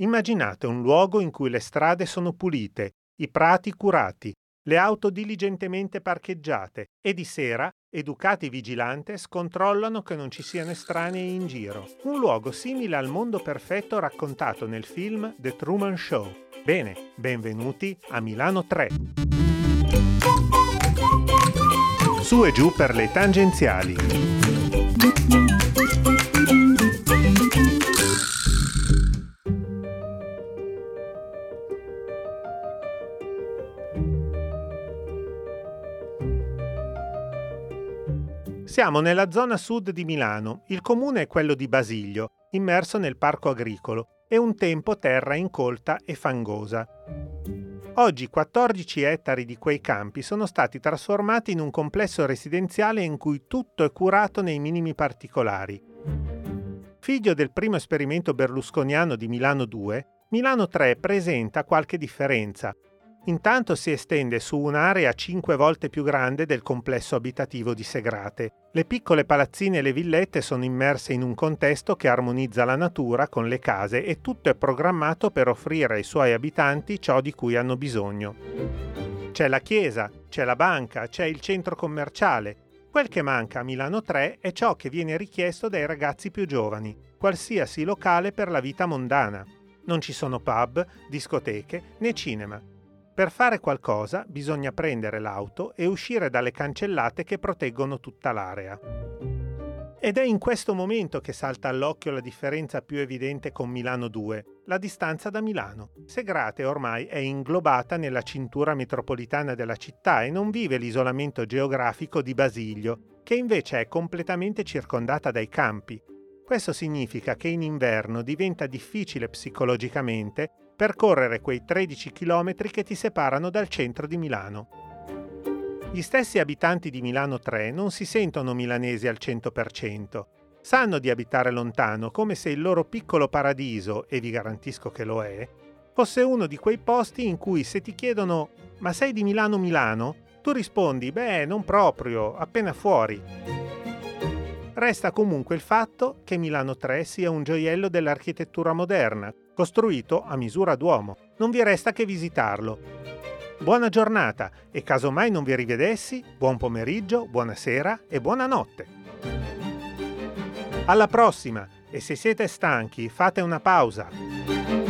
Immaginate un luogo in cui le strade sono pulite, i prati curati, le auto diligentemente parcheggiate e di sera educati vigilantes controllano che non ci siano estranei in giro. Un luogo simile al mondo perfetto raccontato nel film The Truman Show. Bene, benvenuti a Milano 3. Su e giù per le tangenziali. Siamo nella zona sud di Milano. Il comune è quello di Basilio, immerso nel parco agricolo, e un tempo terra incolta e fangosa. Oggi 14 ettari di quei campi sono stati trasformati in un complesso residenziale in cui tutto è curato nei minimi particolari. Figlio del primo esperimento berlusconiano di Milano 2, Milano 3 presenta qualche differenza, Intanto si estende su un'area cinque volte più grande del complesso abitativo di Segrate. Le piccole palazzine e le villette sono immerse in un contesto che armonizza la natura con le case e tutto è programmato per offrire ai suoi abitanti ciò di cui hanno bisogno. C'è la chiesa, c'è la banca, c'è il centro commerciale. Quel che manca a Milano 3 è ciò che viene richiesto dai ragazzi più giovani, qualsiasi locale per la vita mondana. Non ci sono pub, discoteche né cinema. Per fare qualcosa bisogna prendere l'auto e uscire dalle cancellate che proteggono tutta l'area. Ed è in questo momento che salta all'occhio la differenza più evidente con Milano 2, la distanza da Milano. Segrate ormai è inglobata nella cintura metropolitana della città e non vive l'isolamento geografico di Basilio, che invece è completamente circondata dai campi. Questo significa che in inverno diventa difficile psicologicamente percorrere quei 13 km che ti separano dal centro di Milano. Gli stessi abitanti di Milano 3 non si sentono milanesi al 100%. Sanno di abitare lontano come se il loro piccolo paradiso, e vi garantisco che lo è, fosse uno di quei posti in cui se ti chiedono ma sei di Milano Milano? Tu rispondi beh non proprio, appena fuori. Resta comunque il fatto che Milano 3 sia un gioiello dell'architettura moderna, costruito a misura d'uomo. Non vi resta che visitarlo. Buona giornata e casomai non vi rivedessi, buon pomeriggio, buonasera e buonanotte. Alla prossima e se siete stanchi fate una pausa.